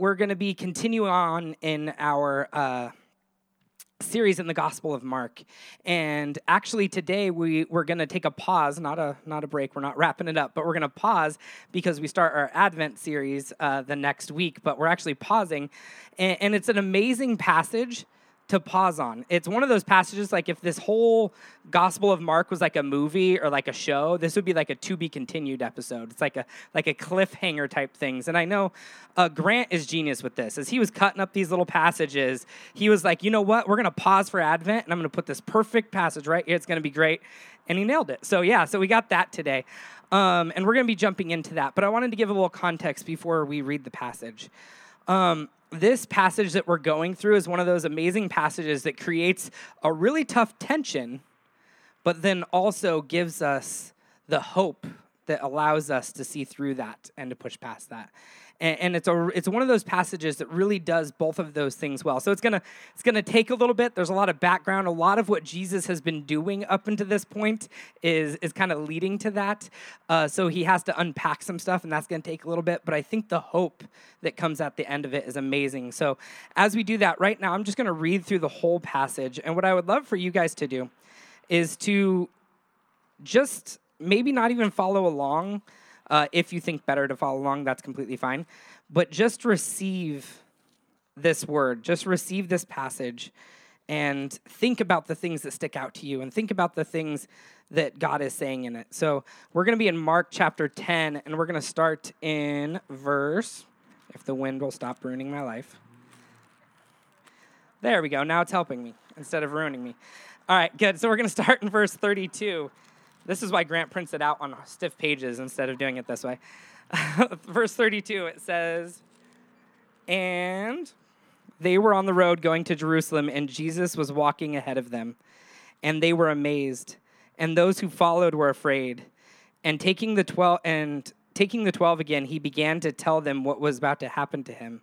we're going to be continuing on in our uh, series in the Gospel of Mark, and actually today we we're going to take a pause, not a not a break. We're not wrapping it up, but we're going to pause because we start our Advent series uh, the next week. But we're actually pausing, and, and it's an amazing passage to pause on. It's one of those passages like if this whole Gospel of Mark was like a movie or like a show, this would be like a to be continued episode. It's like a like a cliffhanger type things. And I know uh, Grant is genius with this. As he was cutting up these little passages, he was like, you know what? We're gonna pause for Advent, and I'm gonna put this perfect passage right here. It's gonna be great, and he nailed it. So yeah, so we got that today. Um, and we're to be jumping into that. But I wanted to give a little context before we read the passage. Um, this passage that we're going through is one of those amazing passages that creates a really tough tension, but then also gives us the hope that allows us to see through that and to push past that and, it's a it's one of those passages that really does both of those things well. So it's gonna it's gonna take a little bit. There's a lot of background. A lot of what Jesus has been doing up until this point is is kind of leading to that. Uh, so he has to unpack some stuff, and that's gonna take a little bit. But I think the hope that comes at the end of it is amazing. So as we do that right now, I'm just gonna read through the whole passage, and what I would love for you guys to do is to just maybe not even follow along uh, if you think better to follow along, that's completely fine. But just receive this word, just receive this passage and think about the things that stick out to you and think about the things that God is saying in it. So we're going to be in Mark chapter 10, and we're going to start in verse, if the wind will stop ruining my life. There we go. Now it's helping me instead of ruining me. All right, good. So we're going to start in verse 32. This is why Grant prints it out on stiff pages instead of doing it this way. Verse 32, it says, And they were on the road going to Jerusalem, and Jesus was walking ahead of them. And they were amazed, and those who followed were afraid. And taking the twelve and taking the twelve again, he began to tell them what was about to happen to him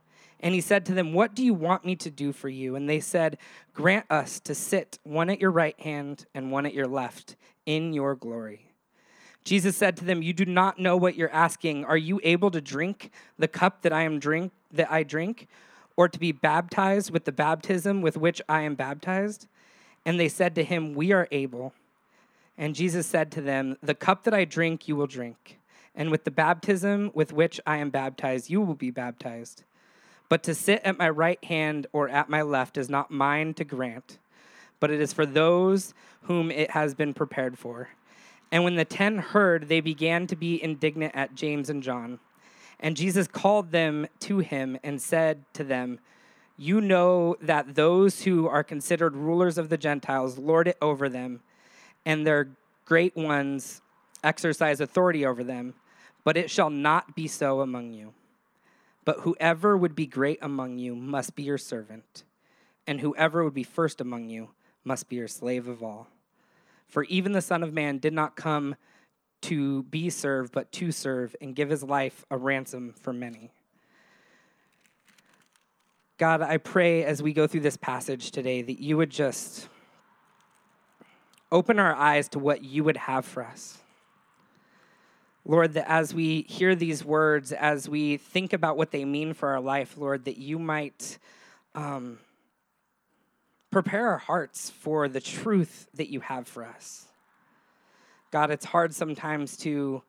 And he said to them, What do you want me to do for you? And they said, Grant us to sit one at your right hand and one at your left in your glory. Jesus said to them, You do not know what you're asking. Are you able to drink the cup that I am drink that I drink, or to be baptized with the baptism with which I am baptized? And they said to him, We are able. And Jesus said to them, The cup that I drink, you will drink, and with the baptism with which I am baptized, you will be baptized. But to sit at my right hand or at my left is not mine to grant, but it is for those whom it has been prepared for. And when the ten heard, they began to be indignant at James and John. And Jesus called them to him and said to them, You know that those who are considered rulers of the Gentiles lord it over them, and their great ones exercise authority over them, but it shall not be so among you. But whoever would be great among you must be your servant, and whoever would be first among you must be your slave of all. For even the Son of Man did not come to be served, but to serve and give his life a ransom for many. God, I pray as we go through this passage today that you would just open our eyes to what you would have for us. Lord, that as we hear these words, as we think about what they mean for our life, Lord, that you might um, prepare our hearts for the truth that you have for us. God, it's hard sometimes to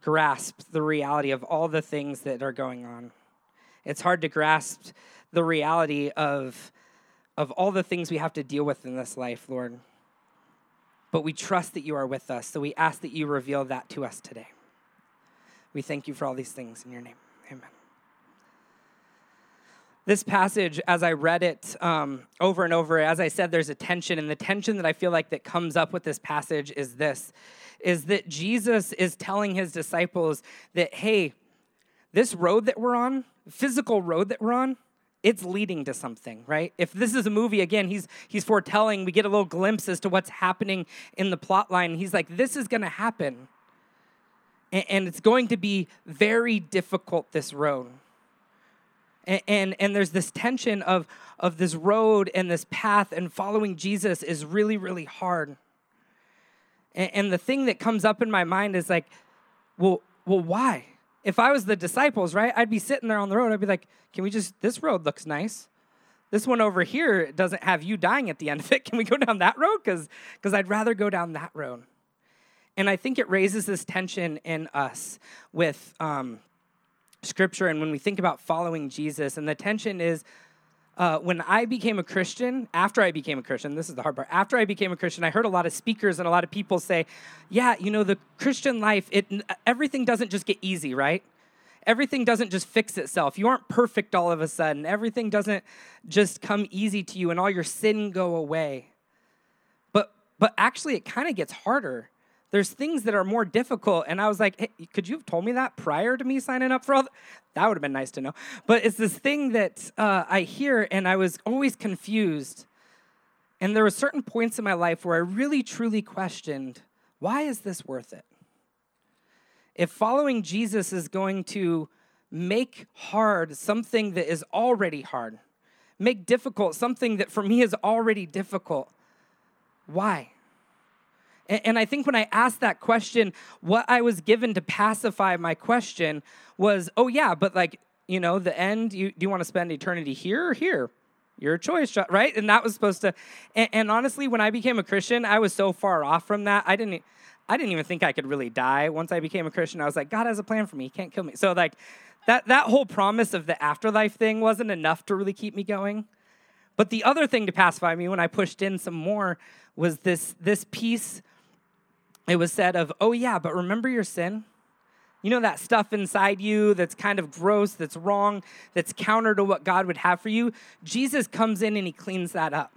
grasp the reality of all the things that are going on. It's hard to grasp the reality of, of all the things we have to deal with in this life, Lord. But we trust that you are with us, so we ask that you reveal that to us today. We thank you for all these things in your name. Amen. This passage, as I read it um, over and over, as I said, there's a tension, and the tension that I feel like that comes up with this passage is this: is that Jesus is telling his disciples that, hey, this road that we're on, physical road that we're on, it's leading to something, right? If this is a movie, again, he's he's foretelling, we get a little glimpse as to what's happening in the plot line. He's like, this is gonna happen. And, it's going to be very difficult, this road. And, and, and there's this tension of, of this road and this path, and following Jesus is really, really hard. And, and the thing that comes up in my mind is like, well, well, why? If I was the disciples, right, I'd be sitting there on the road. I'd be like, can we just, this road looks nice. This one over here doesn't have you dying at the end of it. Can we go down that road? Because I'd rather go down that road. And I think it raises this tension in us with um, scripture and when we think about following Jesus. And the tension is uh, when I became a Christian, after I became a Christian, this is the hard part. After I became a Christian, I heard a lot of speakers and a lot of people say, "Yeah, you know, the Christian life, it everything doesn't just get easy, right? Everything doesn't just fix itself. You aren't perfect all of a sudden. Everything doesn't just come easy to you, and all your sin go away. But but actually, it kind of gets harder." There's things that are more difficult. And I was like, hey, could you have told me that prior to me signing up for all that? That would have been nice to know. But it's this thing that uh, I hear, and I was always confused. And there were certain points in my life where I really truly questioned why is this worth it? If following Jesus is going to make hard something that is already hard, make difficult something that for me is already difficult, why? And, I think when I asked that question, what I was given to pacify my question was, oh, yeah, but like, you know, the end, you, do you want to spend eternity here or here? Your choice, right? And that was supposed to. And, and honestly, when I became a Christian, I was so far off from that. I didn't. I didn't even think I could really die. Once I became a Christian, I was like, God has a plan for me. He can't kill me. So like, that that whole promise of the afterlife thing wasn't enough to really keep me going. But the other thing to pacify me when I pushed in some more was this this piece it was said of, oh, yeah, but remember your sin? You know that stuff inside you that's kind of gross, that's wrong, that's counter to what God would have for you? Jesus comes in and he cleans that up.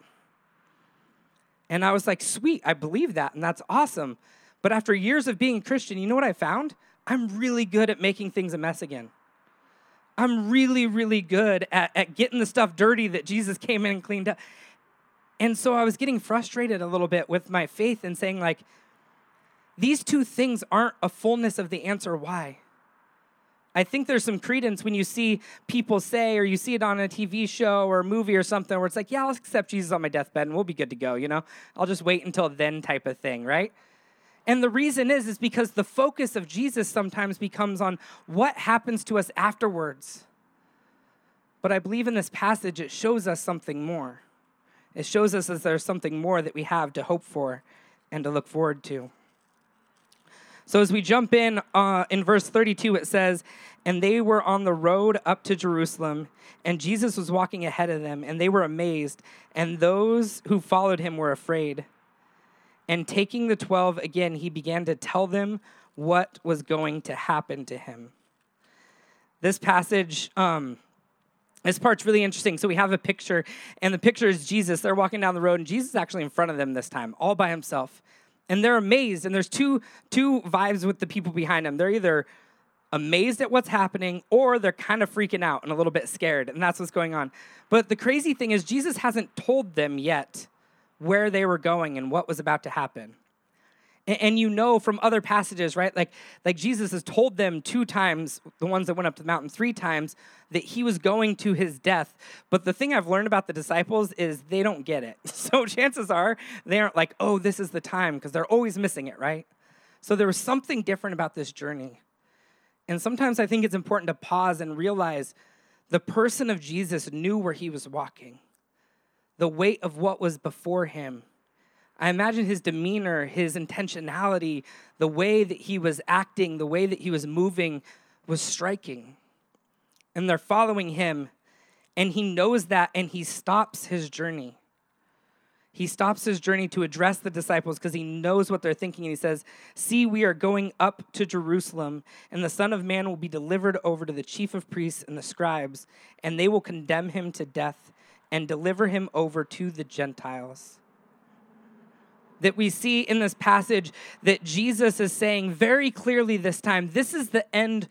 And I was like, sweet, I believe that, and that's awesome. But after years of being Christian, you know what I found? I'm really good at making things a mess again. I'm really, really good at, at getting the stuff dirty that Jesus came in and cleaned up. And so I was getting frustrated a little bit with my faith and saying, like, these two things aren't a fullness of the answer why. I think there's some credence when you see people say, or you see it on a TV show or a movie or something where it's like, yeah, I'll accept Jesus on my deathbed and we'll be good to go, you know? I'll just wait until then type of thing, right? And the reason is, is because the focus of Jesus sometimes becomes on what happens to us afterwards. But I believe in this passage, it shows us something more. It shows us that there's something more that we have to hope for and to look forward to. So as we jump in uh, in verse 32, it says, And they were on the road up to Jerusalem, and Jesus was walking ahead of them, and they were amazed, and those who followed him were afraid. And taking the twelve again, he began to tell them what was going to happen to him. This passage, um, this part's really interesting. So we have a picture, and the picture is Jesus. They're walking down the road, and Jesus is actually in front of them this time, all by himself and they're amazed and there's two two vibes with the people behind them. They're either amazed at what's happening or they're kind of freaking out and a little bit scared and that's what's going on. But the crazy thing is jesus hasn't told them yet where they were going and what was about to happen and, you know from other passages, right? Like, like Jesus has told them two times, the ones that went up to the mountain three times, that he was going to his death. But the thing I've learned about the disciples is they don't get it. So chances are they aren't like, oh, this is the time, because they're always missing it, right? So there was something different about this journey. And sometimes I think it's important to pause and realize the person of Jesus knew where he was walking, the weight of what was before him I imagine his demeanor, his intentionality, the way that he was acting, the way that he was moving was striking. And they're following him, and he knows that, and he stops his journey. He stops his journey to address the disciples because he knows what they're thinking. And he says, See, we are going up to Jerusalem, and the Son of Man will be delivered over to the chief of priests and the scribes, and they will condemn him to death and deliver him over to the Gentiles that we see in this passage that Jesus is saying very clearly this time this is the end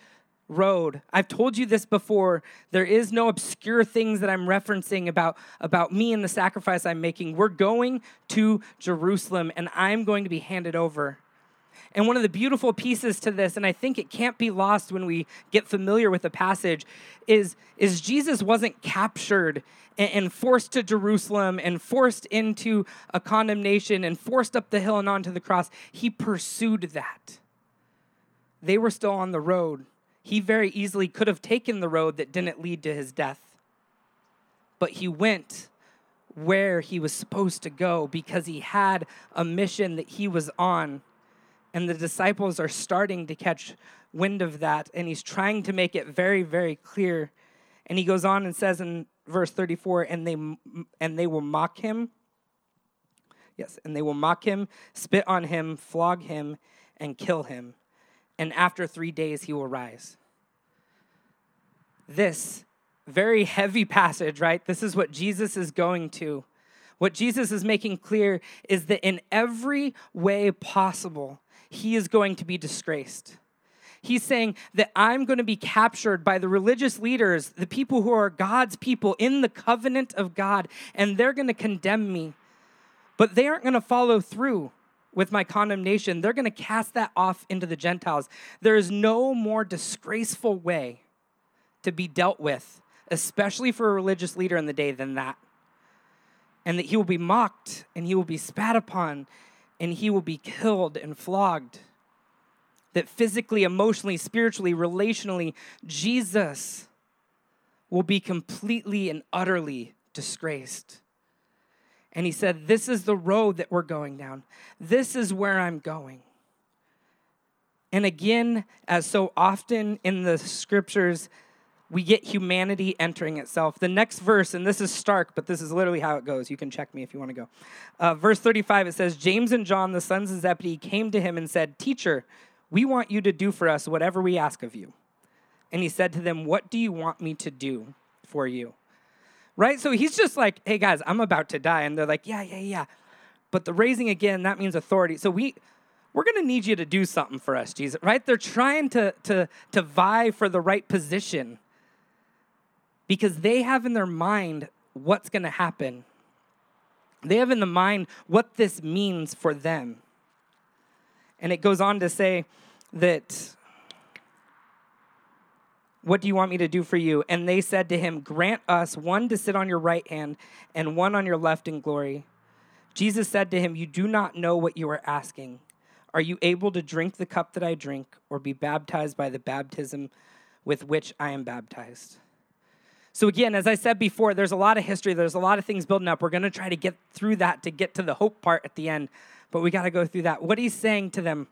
road. I've told you this before. There is no obscure things that I'm referencing about, about me and the sacrifice I'm making. We're going to Jerusalem, and I'm going to be handed over. And one of the beautiful pieces to this, and I think it can't be lost when we get familiar with the passage, is, is Jesus wasn't captured and, and forced to Jerusalem and forced into a condemnation and forced up the hill and onto the cross. He pursued that. They were still on the road. He very easily could have taken the road that didn't lead to his death. But he went where he was supposed to go because he had a mission that he was on and the disciples are starting to catch wind of that, and he's trying to make it very, very clear. And he goes on and says in verse 34, and they and they will mock him. Yes, and they will mock him, spit on him, flog him, and kill him. And after three days he will rise. This very heavy passage, right? This is what Jesus is going to. What Jesus is making clear is that in every way possible, he is going to be disgraced. He's saying that I'm going to be captured by the religious leaders, the people who are God's people in the covenant of God, and they're going to condemn me. But they aren't going to follow through with my condemnation. They're going to cast that off into the Gentiles. There is no more disgraceful way to be dealt with, especially for a religious leader in the day, than that. And that he will be mocked and he will be spat upon and he will be killed and flogged. That physically, emotionally, spiritually, relationally, Jesus will be completely and utterly disgraced. And he said, This is the road that we're going down. This is where I'm going. And again, as so often in the scriptures, we get humanity entering itself. The next verse, and this is stark, but this is literally how it goes. You can check me if you want to go. Uh, verse 35, it says, James and John, the sons of Zebedee, came to him and said, Teacher, we want you to do for us whatever we ask of you. And he said to them, What do you want me to do for you? Right? So he's just like, Hey guys, I'm about to die. And they're like, Yeah, yeah, yeah. But the raising again, that means authority. So we, we're going to need you to do something for us, Jesus, right? They're trying to, to, to vie for the right position because they have in their mind what's going to happen. They have in the mind what this means for them. And it goes on to say that, What do you want me to do for you? And they said to him, Grant us one to sit on your right hand and one on your left in glory. Jesus said to him, You do not know what you are asking. Are you able to drink the cup that I drink or be baptized by the baptism with which I am baptized? So, again, as I said before, there's a lot of history, there's a lot of things building up. We're going to try to get through that to get to the hope part at the end, but we got to go through that. What he's saying to them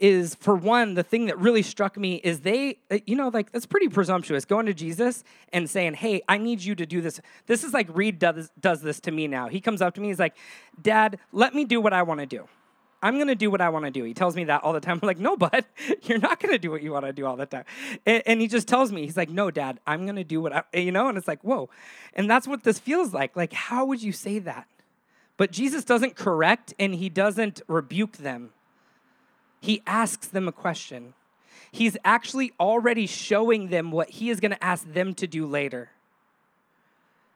is, for one, the thing that really struck me is they, you know, like, that's pretty presumptuous going to Jesus and saying, Hey, I need you to do this. This is like Reed does, does this to me now. He comes up to me, he's like, Dad, let me do what I want to do. I'm going to do what I want to do. He tells me that all the time. I'm like, no, bud, you're not going to do what you want to do all the time. And, and, he just tells me, he's like, no, dad, I'm going to do what I, you know? And it's like, whoa. And that's what this feels like. Like, how would you say that? But Jesus doesn't correct and he doesn't rebuke them. He asks them a question. He's actually already showing them what he is going to ask them to do later.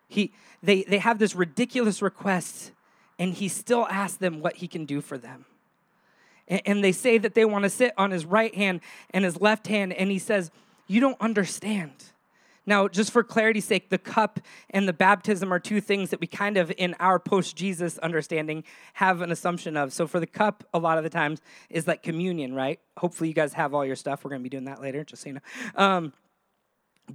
He, they, they have this ridiculous request, and he still asks them what he can do for them and they say that they want to sit on his right hand and his left hand, and he says, You don't understand. Now, just for clarity's sake, the cup and the baptism are two things that we kind of, in our post Jesus understanding, have an assumption of. So, for the cup, a lot of the times is like communion, right? Hopefully, you guys have all your stuff. We're going to be doing that later, just so you know. Um,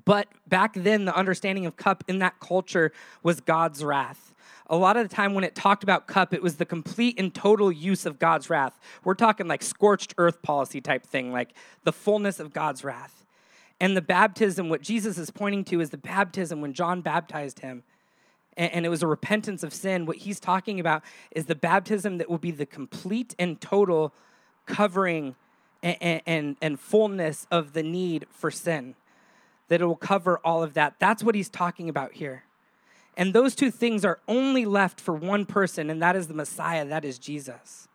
but back then, the understanding of cup in that culture was God's wrath a lot of the time when it talked about cup, it was the complete and total use of God's wrath. We're talking like scorched earth policy type thing, like the fullness of God's wrath. And the baptism, what Jesus is pointing to is the baptism when John baptized him. And, it was a repentance of sin. What he's talking about is the baptism that will be the complete and total covering and, and, and fullness of the need for sin. That it will cover all of that. That's what he's talking about here. And those two things are only left for one person, and that is the Messiah, that is Jesus.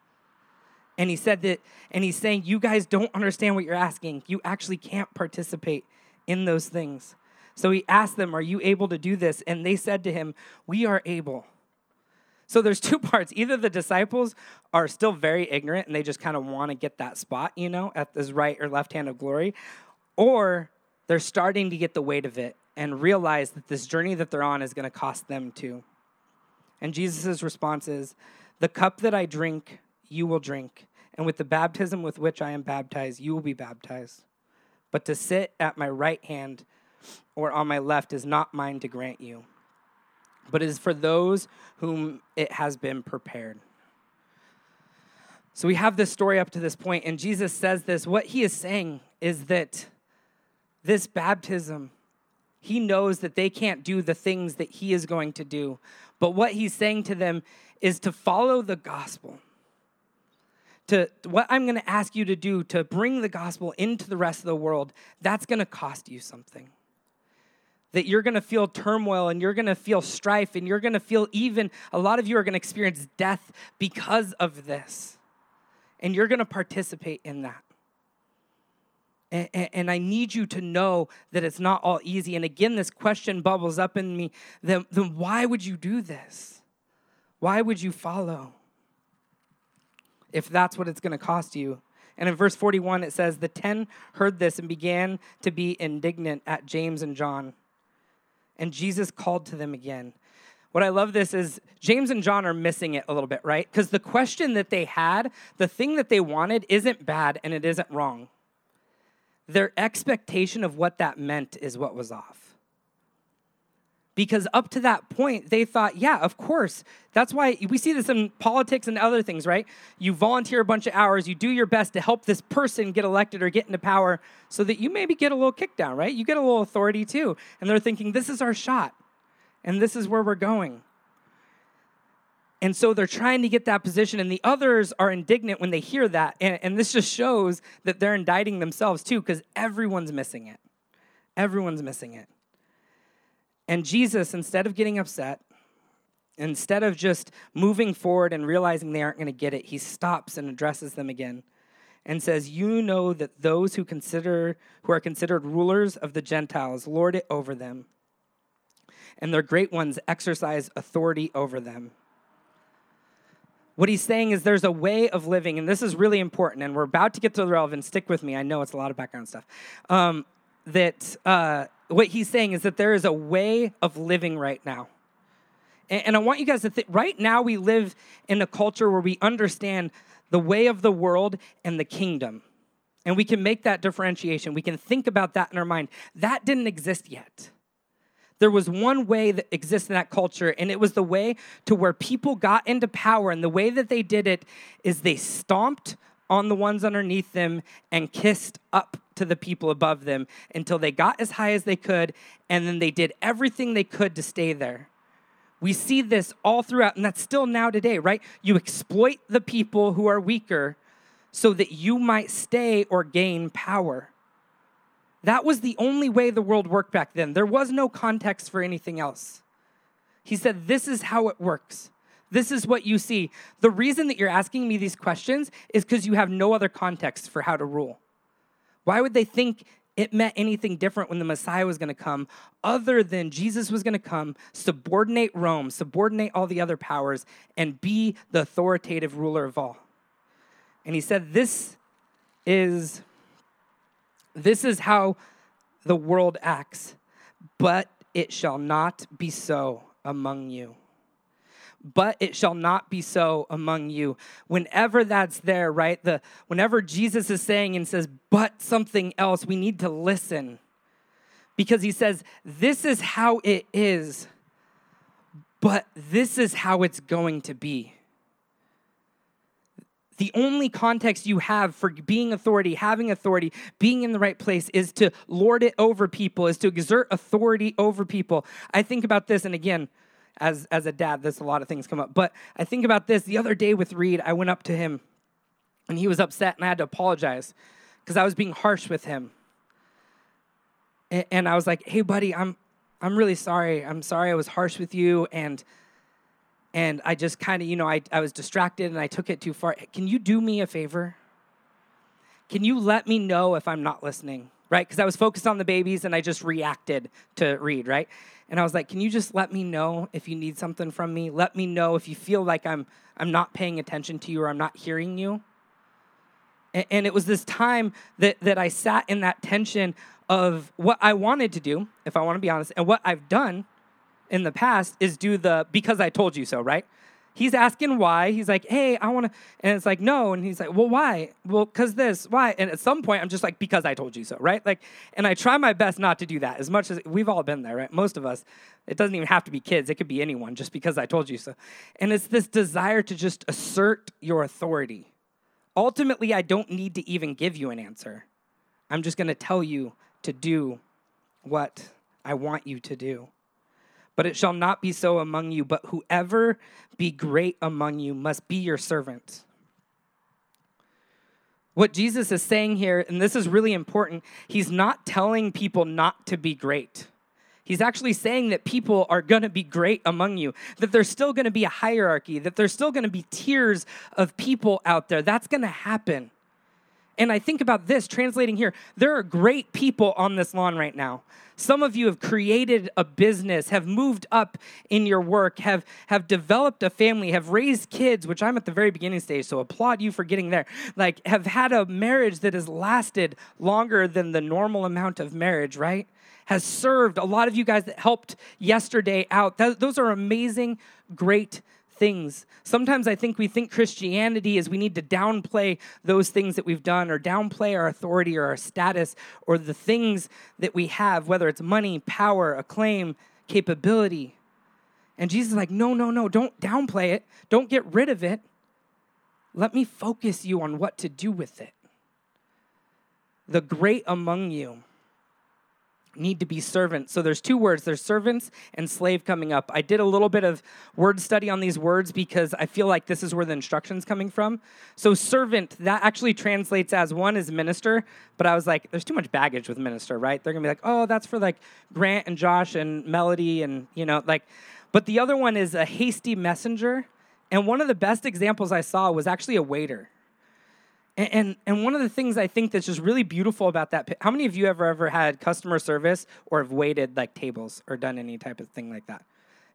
And he said that, and he's saying, You guys don't understand what you're asking. You actually can't participate in those things. So he asked them, Are you able to do this? And they said to him, We are able. So there's two parts. Either the disciples are still very ignorant and they just kind of want to get that spot, you know, at this right or left hand of glory, or they're starting to get the weight of it and realize that this journey that they're on is going to cost them too. And Jesus' response is, The cup that I drink, you will drink, and with the baptism with which I am baptized, you will be baptized. But to sit at my right hand or on my left is not mine to grant you, but is for those whom it has been prepared. So we have this story up to this point, and Jesus says this. What he is saying is that this baptism, he knows that they can't do the things that he is going to do. But what he's saying to them is to follow the gospel. To what I'm going to ask you to do to bring the gospel into the rest of the world, that's going to cost you something that you're going to feel turmoil and you're going to feel strife and you're going to feel even, a lot of you are going to experience death because of this. And you're going to participate in that. And, and, I need you to know that it's not all easy. And again, this question bubbles up in me then, then why would you do this? Why would you follow? If that's what it's going to cost you. And in verse 41, it says, The ten heard this and began to be indignant at James and John. And Jesus called to them again. What I love this is James and John are missing it a little bit, right? Because the question that they had, the thing that they wanted, isn't bad and it isn't wrong. Their expectation of what that meant is what was off. Because up to that point, they thought, yeah, of course. That's why we see this in politics and other things, right? You volunteer a bunch of hours, you do your best to help this person get elected or get into power so that you maybe get a little kick down, right? You get a little authority too. And they're thinking, this is our shot, and this is where we're going. And so they're trying to get that position, and the others are indignant when they hear that. And, and this just shows that they're indicting themselves too, because everyone's missing it. Everyone's missing it. And Jesus, instead of getting upset, instead of just moving forward and realizing they aren't going to get it, he stops and addresses them again and says, "You know that those who consider who are considered rulers of the Gentiles lord it over them, and their great ones exercise authority over them." What he's saying is there's a way of living, and this is really important, and we're about to get to the relevant. Stick with me. I know it's a lot of background stuff. Um, that uh, what he's saying is that there is a way of living right now. And, and I want you guys to think right now, we live in a culture where we understand the way of the world and the kingdom. And we can make that differentiation. We can think about that in our mind. That didn't exist yet. There was one way that exists in that culture, and it was the way to where people got into power. And the way that they did it is they stomped on the ones underneath them and kissed up to the people above them until they got as high as they could, and then they did everything they could to stay there. We see this all throughout, and that's still now today, right? You exploit the people who are weaker so that you might stay or gain power. That was the only way the world worked back then. There was no context for anything else. He said, This is how it works. This is what you see. The reason that you're asking me these questions is because you have no other context for how to rule. Why would they think it meant anything different when the Messiah was going to come, other than Jesus was going to come, subordinate Rome, subordinate all the other powers, and be the authoritative ruler of all? And he said, This is, this is how the world acts, but it shall not be so among you but it shall not be so among you. Whenever that's there, right? The whenever Jesus is saying and says, but something else, we need to listen. Because he says, this is how it is, but this is how it's going to be. The only context you have for being authority, having authority, being in the right place is to lord it over people, is to exert authority over people. I think about this, and again, as as a dad, there's a lot of things come up. But I think about this the other day with Reed. I went up to him, and he was upset, and I had to apologize because I was being harsh with him. And, and I was like, "Hey, buddy, I'm I'm really sorry. I'm sorry I was harsh with you, and and I just kind of, you know, I, I was distracted and I took it too far. Can you do me a favor? Can you let me know if I'm not listening? Right? Because I was focused on the babies and I just reacted to Reed, right? And I was like, can you just let me know if you need something from me? Let me know if you feel like I'm I'm not paying attention to you or I'm not hearing you. And, and it was this time that that I sat in that tension of what I wanted to do, if I want to be honest, and what I've done in the past is do the because I told you so, right? He's asking why. He's like, hey, I want to. And it's like, no. And he's like, well, why? Well, because this, why? And at some point, I'm just like, because I told you so, right? Like, and I try my best not to do that as much as we've all been there, right? Most of us. It doesn't even have to be kids, it could be anyone, just because I told you so. And it's this desire to just assert your authority. Ultimately, I don't need to even give you an answer. I'm just going to tell you to do what I want you to do. But it shall not be so among you, but whoever be great among you must be your servant. What Jesus is saying here, and this is really important, he's not telling people not to be great. He's actually saying that people are going to be great among you, that there's still going to be a hierarchy, that there's still going to be tiers of people out there. That's going to happen. And I think about this translating here. There are great people on this lawn right now. Some of you have created a business, have moved up in your work, have, have developed a family, have raised kids, which I'm at the very beginning stage, so applaud you for getting there. Like, have had a marriage that has lasted longer than the normal amount of marriage, right? Has served a lot of you guys that helped yesterday out. That, those are amazing, great things. Sometimes I think we think Christianity is we need to downplay those things that we've done or downplay our authority or our status or the things that we have, whether it's money, power, acclaim, capability. And Jesus is like, no, no, no, don't downplay it. Don't get rid of it. Let me focus you on what to do with it. The great among you need to be servants. So there's two words there's servants and slave coming up. I did a little bit of word study on these words because I feel like this is where the instruction's coming from. So servant, that actually translates as one is minister, but I was like, there's too much baggage with minister, right? They're gonna be like, oh, that's for like Grant and Josh and Melody and, you know, like, but the other one is a hasty messenger. And one of the best examples I saw was actually a waiter. And, and, and one of the things I think that's just really beautiful about that. How many of you ever ever had customer service or have waited like tables or done any type of thing like that?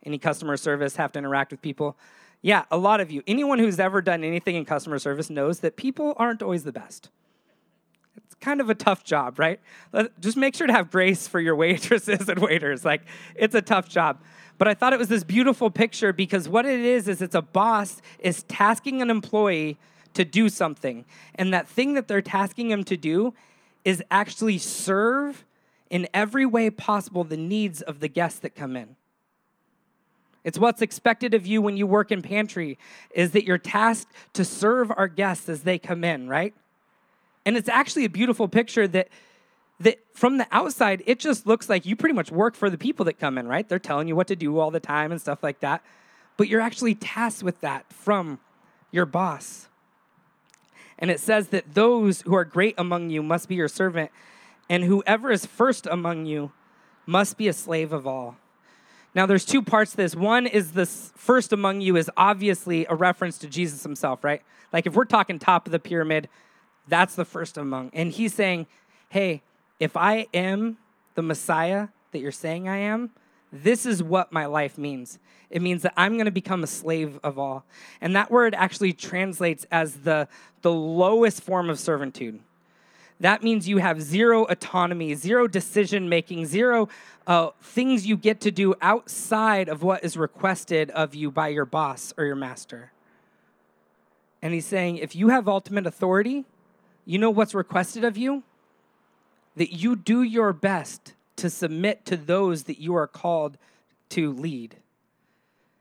Any customer service have to interact with people? Yeah, a lot of you. Anyone who's ever done anything in customer service knows that people aren't always the best. It's kind of a tough job, right? Just make sure to have grace for your waitresses and waiters. Like, it's a tough job. But I thought it was this beautiful picture because what it is is it's a boss is tasking an employee to do something. And that thing that they're tasking him to do is actually serve in every way possible the needs of the guests that come in. It's what's expected of you when you work in pantry is that you're tasked to serve our guests as they come in, right? And it's actually a beautiful picture that that from the outside it just looks like you pretty much work for the people that come in, right? They're telling you what to do all the time and stuff like that. But you're actually tasked with that from your boss. And it says that those who are great among you must be your servant, and whoever is first among you must be a slave of all. Now, there's two parts to this. One is this first among you is obviously a reference to Jesus himself, right? Like if we're talking top of the pyramid, that's the first among. And he's saying, hey, if I am the Messiah that you're saying I am, this is what my life means. It means that I'm going to become a slave of all. And that word actually translates as the, the lowest form of servitude. That means you have zero autonomy, zero decision making, zero uh, things you get to do outside of what is requested of you by your boss or your master. And he's saying, if you have ultimate authority, you know what's requested of you? That you do your best to submit to those that you are called to lead.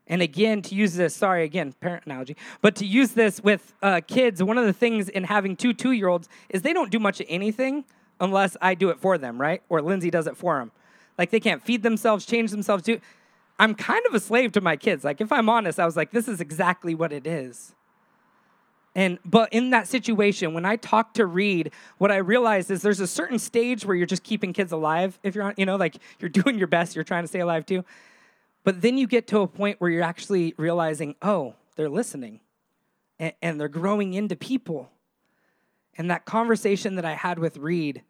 And again, to use this, sorry, again, parent analogy, but to use this with uh, kids, one of the things in having two two year olds is they don't do much of anything unless I do it for them, right? Or Lindsay does it for them. Like they can't feed themselves, change themselves. Do I'm kind of a slave to my kids. Like if I'm honest, I was like, this is exactly what it is. And but in that situation, when I talk to Reed, what I realized is there's a certain stage where you're just keeping kids alive. If you're on, you know, like you're doing your best, you're trying to stay alive too. But then you get to a point where you're actually realizing, oh, they're listening and, and they're growing into people. And that conversation that I had with Reed,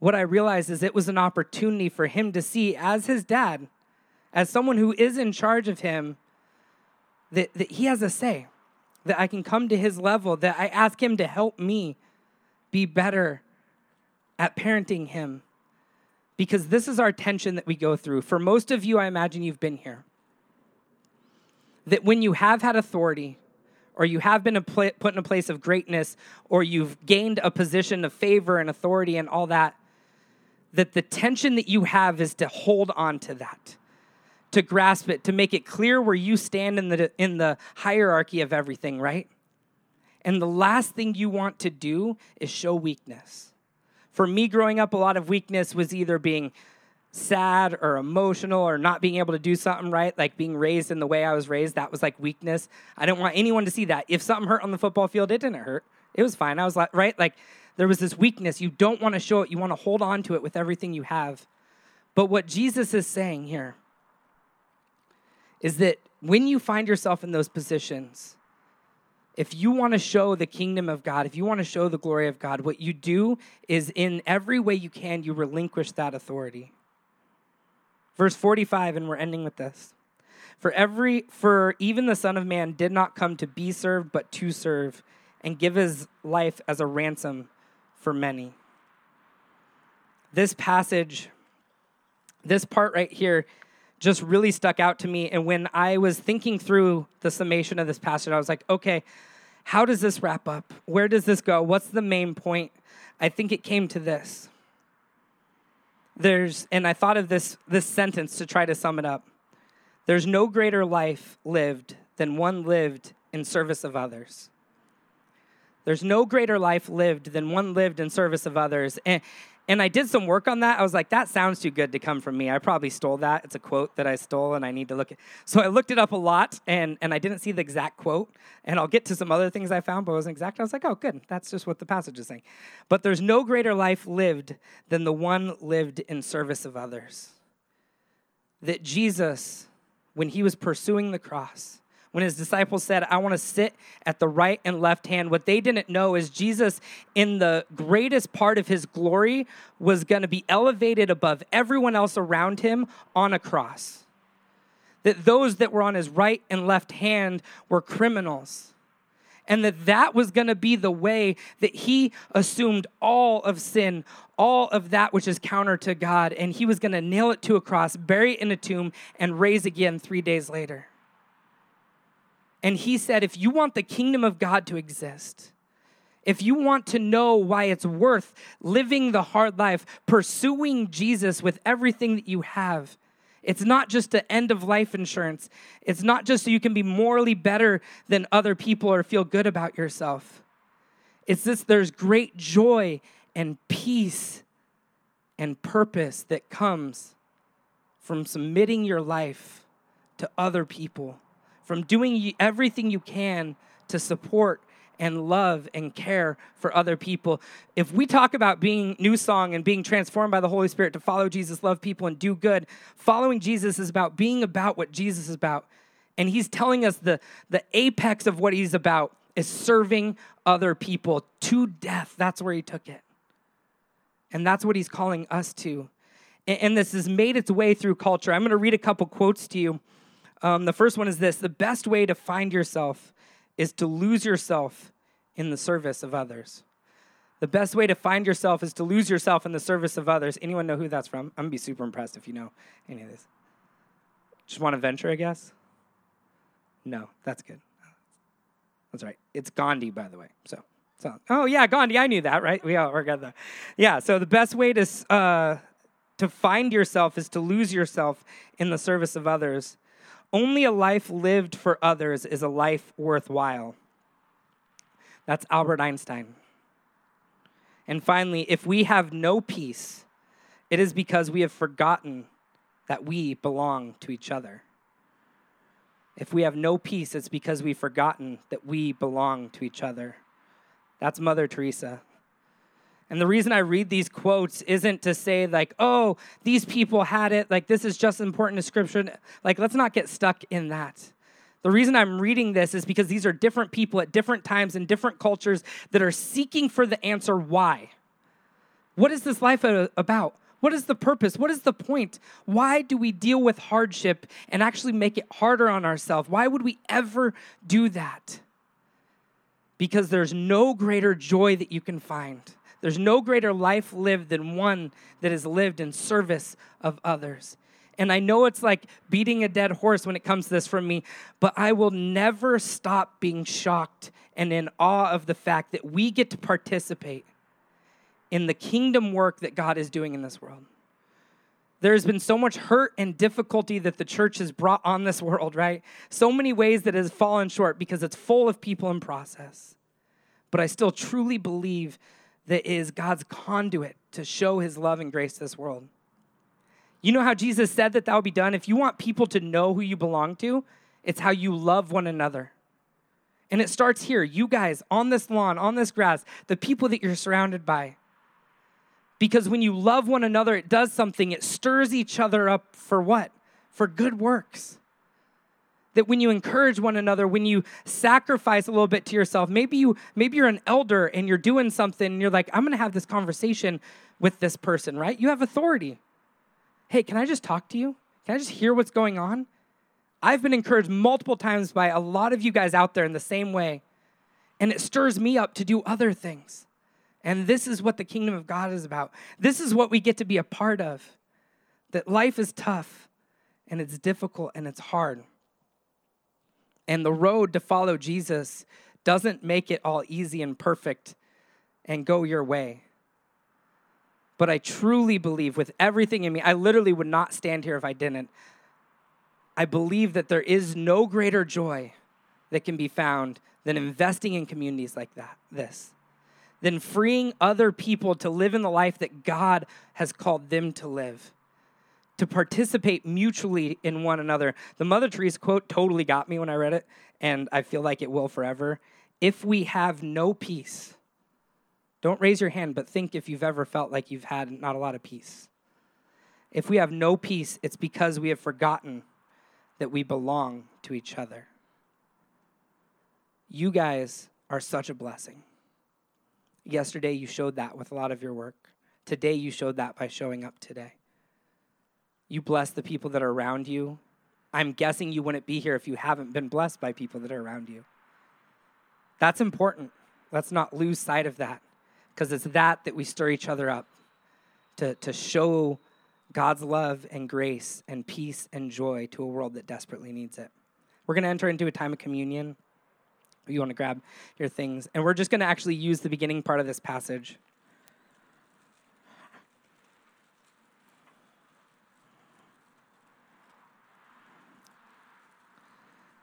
what I realized is it was an opportunity for him to see, as his dad, as someone who is in charge of him, that, that he has a say, that I can come to his level, that I ask him to help me be better at parenting him because this is our tension that we go through. For most of you, I imagine you've been here. That when you have had authority, or you have been put in a place of greatness, or you've gained a position of favor and authority and all that, that the tension that you have is to hold on to that, to grasp it, to make it clear where you stand in the, in the hierarchy of everything, right? And the last thing you want to do is show weakness for me growing up, a lot of weakness was either being sad or emotional or not being able to do something right, like being raised in the way I was raised. That was like weakness. I didn't want anyone to see that. If something hurt on the football field, it didn't hurt. It was fine. I was like, right? Like there was this weakness. You don't want to show it, you want to hold on to it with everything you have. But what Jesus is saying here is that when you find yourself in those positions, if you want to show the kingdom of God, if you want to show the glory of God, what you do is in every way you can, you relinquish that authority. Verse 45, and we're ending with this. For every for even the Son of Man did not come to be served, but to serve, and give his life as a ransom for many. This passage, this part right here, just really stuck out to me. And when I was thinking through the summation of this passage, I was like, okay, how does this wrap up? Where does this go? What's the main point? I think it came to this. There's, and I thought of this, this sentence to try to sum it up. There's no greater life lived than one lived in service of others. There's no greater life lived than one lived in service of others. And, and I did some work on that. I was like, that sounds too good to come from me. I probably stole that. It's a quote that I stole, and I need to look at. So I looked it up a lot, and, and I didn't see the exact quote. And I'll get to some other things I found, but it wasn't exact. I was like, oh, good. That's just what the passage is saying. But there's no greater life lived than the one lived in service of others. That Jesus, when he was pursuing the cross, when his disciples said, I want to sit at the right and left hand, what they didn't know is Jesus, in the greatest part of his glory, was going to be elevated above everyone else around him on a cross. That those that were on his right and left hand were criminals. And that that was going to be the way that he assumed all of sin, all of that which is counter to God, and he was going to nail it to a cross, bury it in a tomb, and raise again three days later. And he said, if you want the kingdom of God to exist, if you want to know why it's worth living the hard life, pursuing Jesus with everything that you have, it's not just an end of life insurance. It's not just so you can be morally better than other people or feel good about yourself. It's this there's great joy and peace and purpose that comes from submitting your life to other people from doing everything you can to support and love and care for other people. If we talk about being new song and being transformed by the Holy Spirit to follow Jesus, love people, and do good, following Jesus is about being about what Jesus is about. And he's telling us the, the apex of what he's about is serving other people to death. That's where he took it. And that's what he's calling us to. And, and this has made its way through culture. I'm going to read a couple quotes to you um, the first one is this the best way to find yourself is to lose yourself in the service of others. The best way to find yourself is to lose yourself in the service of others. Anyone know who that's from? I'm gonna be super impressed if you know any of this. Just want to venture, I guess? No, that's good. That's right. It's Gandhi, by the way. So, so oh yeah, Gandhi. I knew that, right? We all good there. Yeah. So the best way to uh, to find yourself is to lose yourself in the service of others. Only a life lived for others is a life worthwhile. That's Albert Einstein. And finally, if we have no peace, it is because we have forgotten that we belong to each other. If we have no peace, it's because we've forgotten that we belong to each other. That's Mother Teresa. And the reason I read these quotes isn't to say, like, oh, these people had it, like, this is just important to scripture. Like, let's not get stuck in that. The reason I'm reading this is because these are different people at different times in different cultures that are seeking for the answer why. What is this life about? What is the purpose? What is the point? Why do we deal with hardship and actually make it harder on ourselves? Why would we ever do that? Because there's no greater joy that you can find. There's no greater life lived than one that is lived in service of others. And I know it's like beating a dead horse when it comes to this from me, but I will never stop being shocked and in awe of the fact that we get to participate in the kingdom work that God is doing in this world. There's been so much hurt and difficulty that the church has brought on this world, right? So many ways that it has fallen short because it's full of people in process. But I still truly believe that is God's conduit to show his love and grace to this world. You know how Jesus said that that will be done? If you want people to know who you belong to, it's how you love one another. And it starts here. You guys on this lawn, on this grass, the people that you're surrounded by. Because when you love one another, it does something. It stirs each other up for what? For good works. That when you encourage one another, when you sacrifice a little bit to yourself, maybe you maybe you're an elder and you're doing something and you're like, I'm gonna have this conversation with this person, right? You have authority. Hey, can I just talk to you? Can I just hear what's going on? I've been encouraged multiple times by a lot of you guys out there in the same way. And it stirs me up to do other things. And this is what the kingdom of God is about. This is what we get to be a part of. That life is tough and it's difficult and it's hard. And the road to follow Jesus doesn't make it all easy and perfect and go your way. But I truly believe with everything in me, I literally would not stand here if I didn't. I believe that there is no greater joy that can be found than investing in communities like that, this than freeing other people to live in the life that God has called them to live, to participate mutually in one another. The Mother Teresa quote totally got me when I read it, and I feel like it will forever. If we have no peace, don't raise your hand, but think if you've ever felt like you've had not a lot of peace. If we have no peace, it's because we have forgotten that we belong to each other. You guys are such a blessing. Yesterday, you showed that with a lot of your work. Today, you showed that by showing up today. You bless the people that are around you. I'm guessing you wouldn't be here if you haven't been blessed by people that are around you. That's important. Let's not lose sight of that because it's that that we stir each other up to, to show God's love and grace and peace and joy to a world that desperately needs it. We're going to enter into a time of communion you want to grab your things. And we're just going to actually use the beginning part of this passage.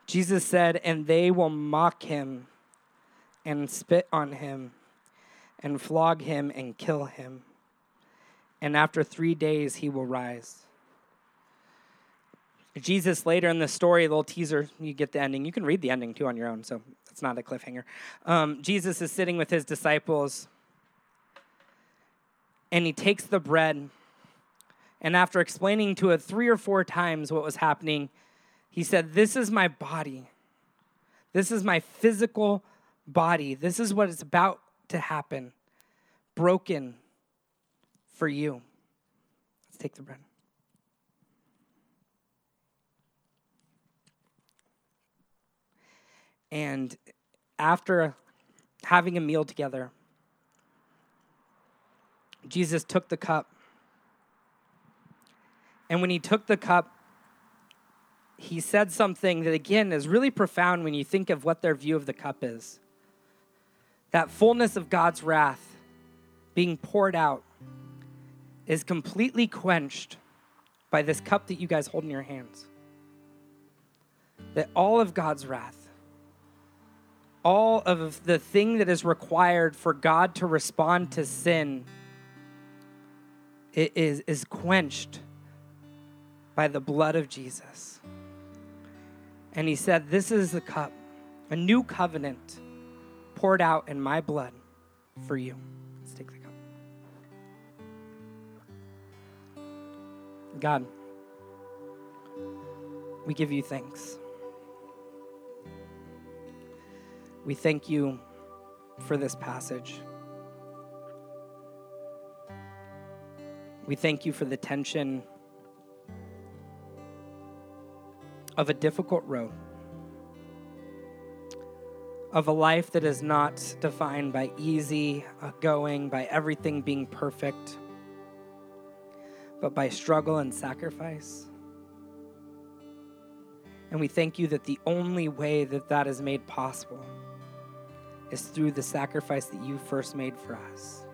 Jesus said, And they will mock him and spit on him and flog him and kill him. And after three days, he will rise. Jesus later in the story, a little teaser, you get the ending. You can read the ending too on your own, so it's not a cliffhanger. Um, Jesus is sitting with his disciples, and he takes the bread, and after explaining to it three or four times what was happening, he said, This is my body. This is my physical body. This is what is about to happen, broken for you. Let's take the bread. And after having a meal together, Jesus took the cup. And when he took the cup, he said something that, again, is really profound when you think of what their view of the cup is. That fullness of God's wrath being poured out is completely quenched by this cup that you guys hold in your hands. That all of God's wrath all of the thing that is required for God to respond to sin is, is quenched by the blood of Jesus. And he said, This is the cup, a new covenant poured out in my blood for you. Let's take the cup. God, we give you thanks. We thank you for this passage. We thank you for the tension of a difficult road, of a life that is not defined by easy uh, going, by everything being perfect, but by struggle and sacrifice. And we thank you that the only way that that is made possible is through the sacrifice that you first made for us.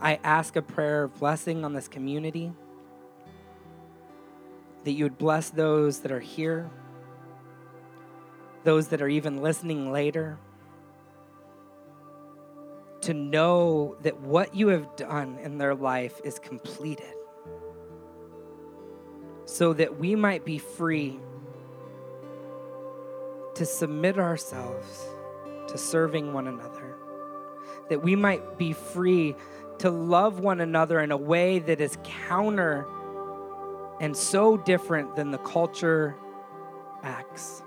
I ask a prayer of blessing on this community, that you would bless those that are here, those that are even listening later, to know that what you have done in their life is completed, so that we might be free to submit ourselves to serving one another, that we might be free to love one another in a way that is counter and so different than the culture acts.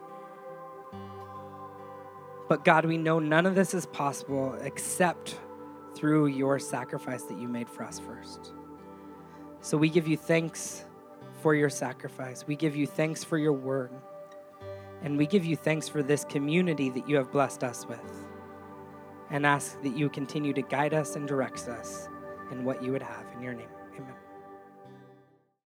But God, we know none of this is possible except through your sacrifice that you made for us first. So we give you thanks for your sacrifice. We give you thanks for your word. And we give you thanks for this community that you have blessed us with. And ask that you continue to guide us and direct us in what you would have. In your name.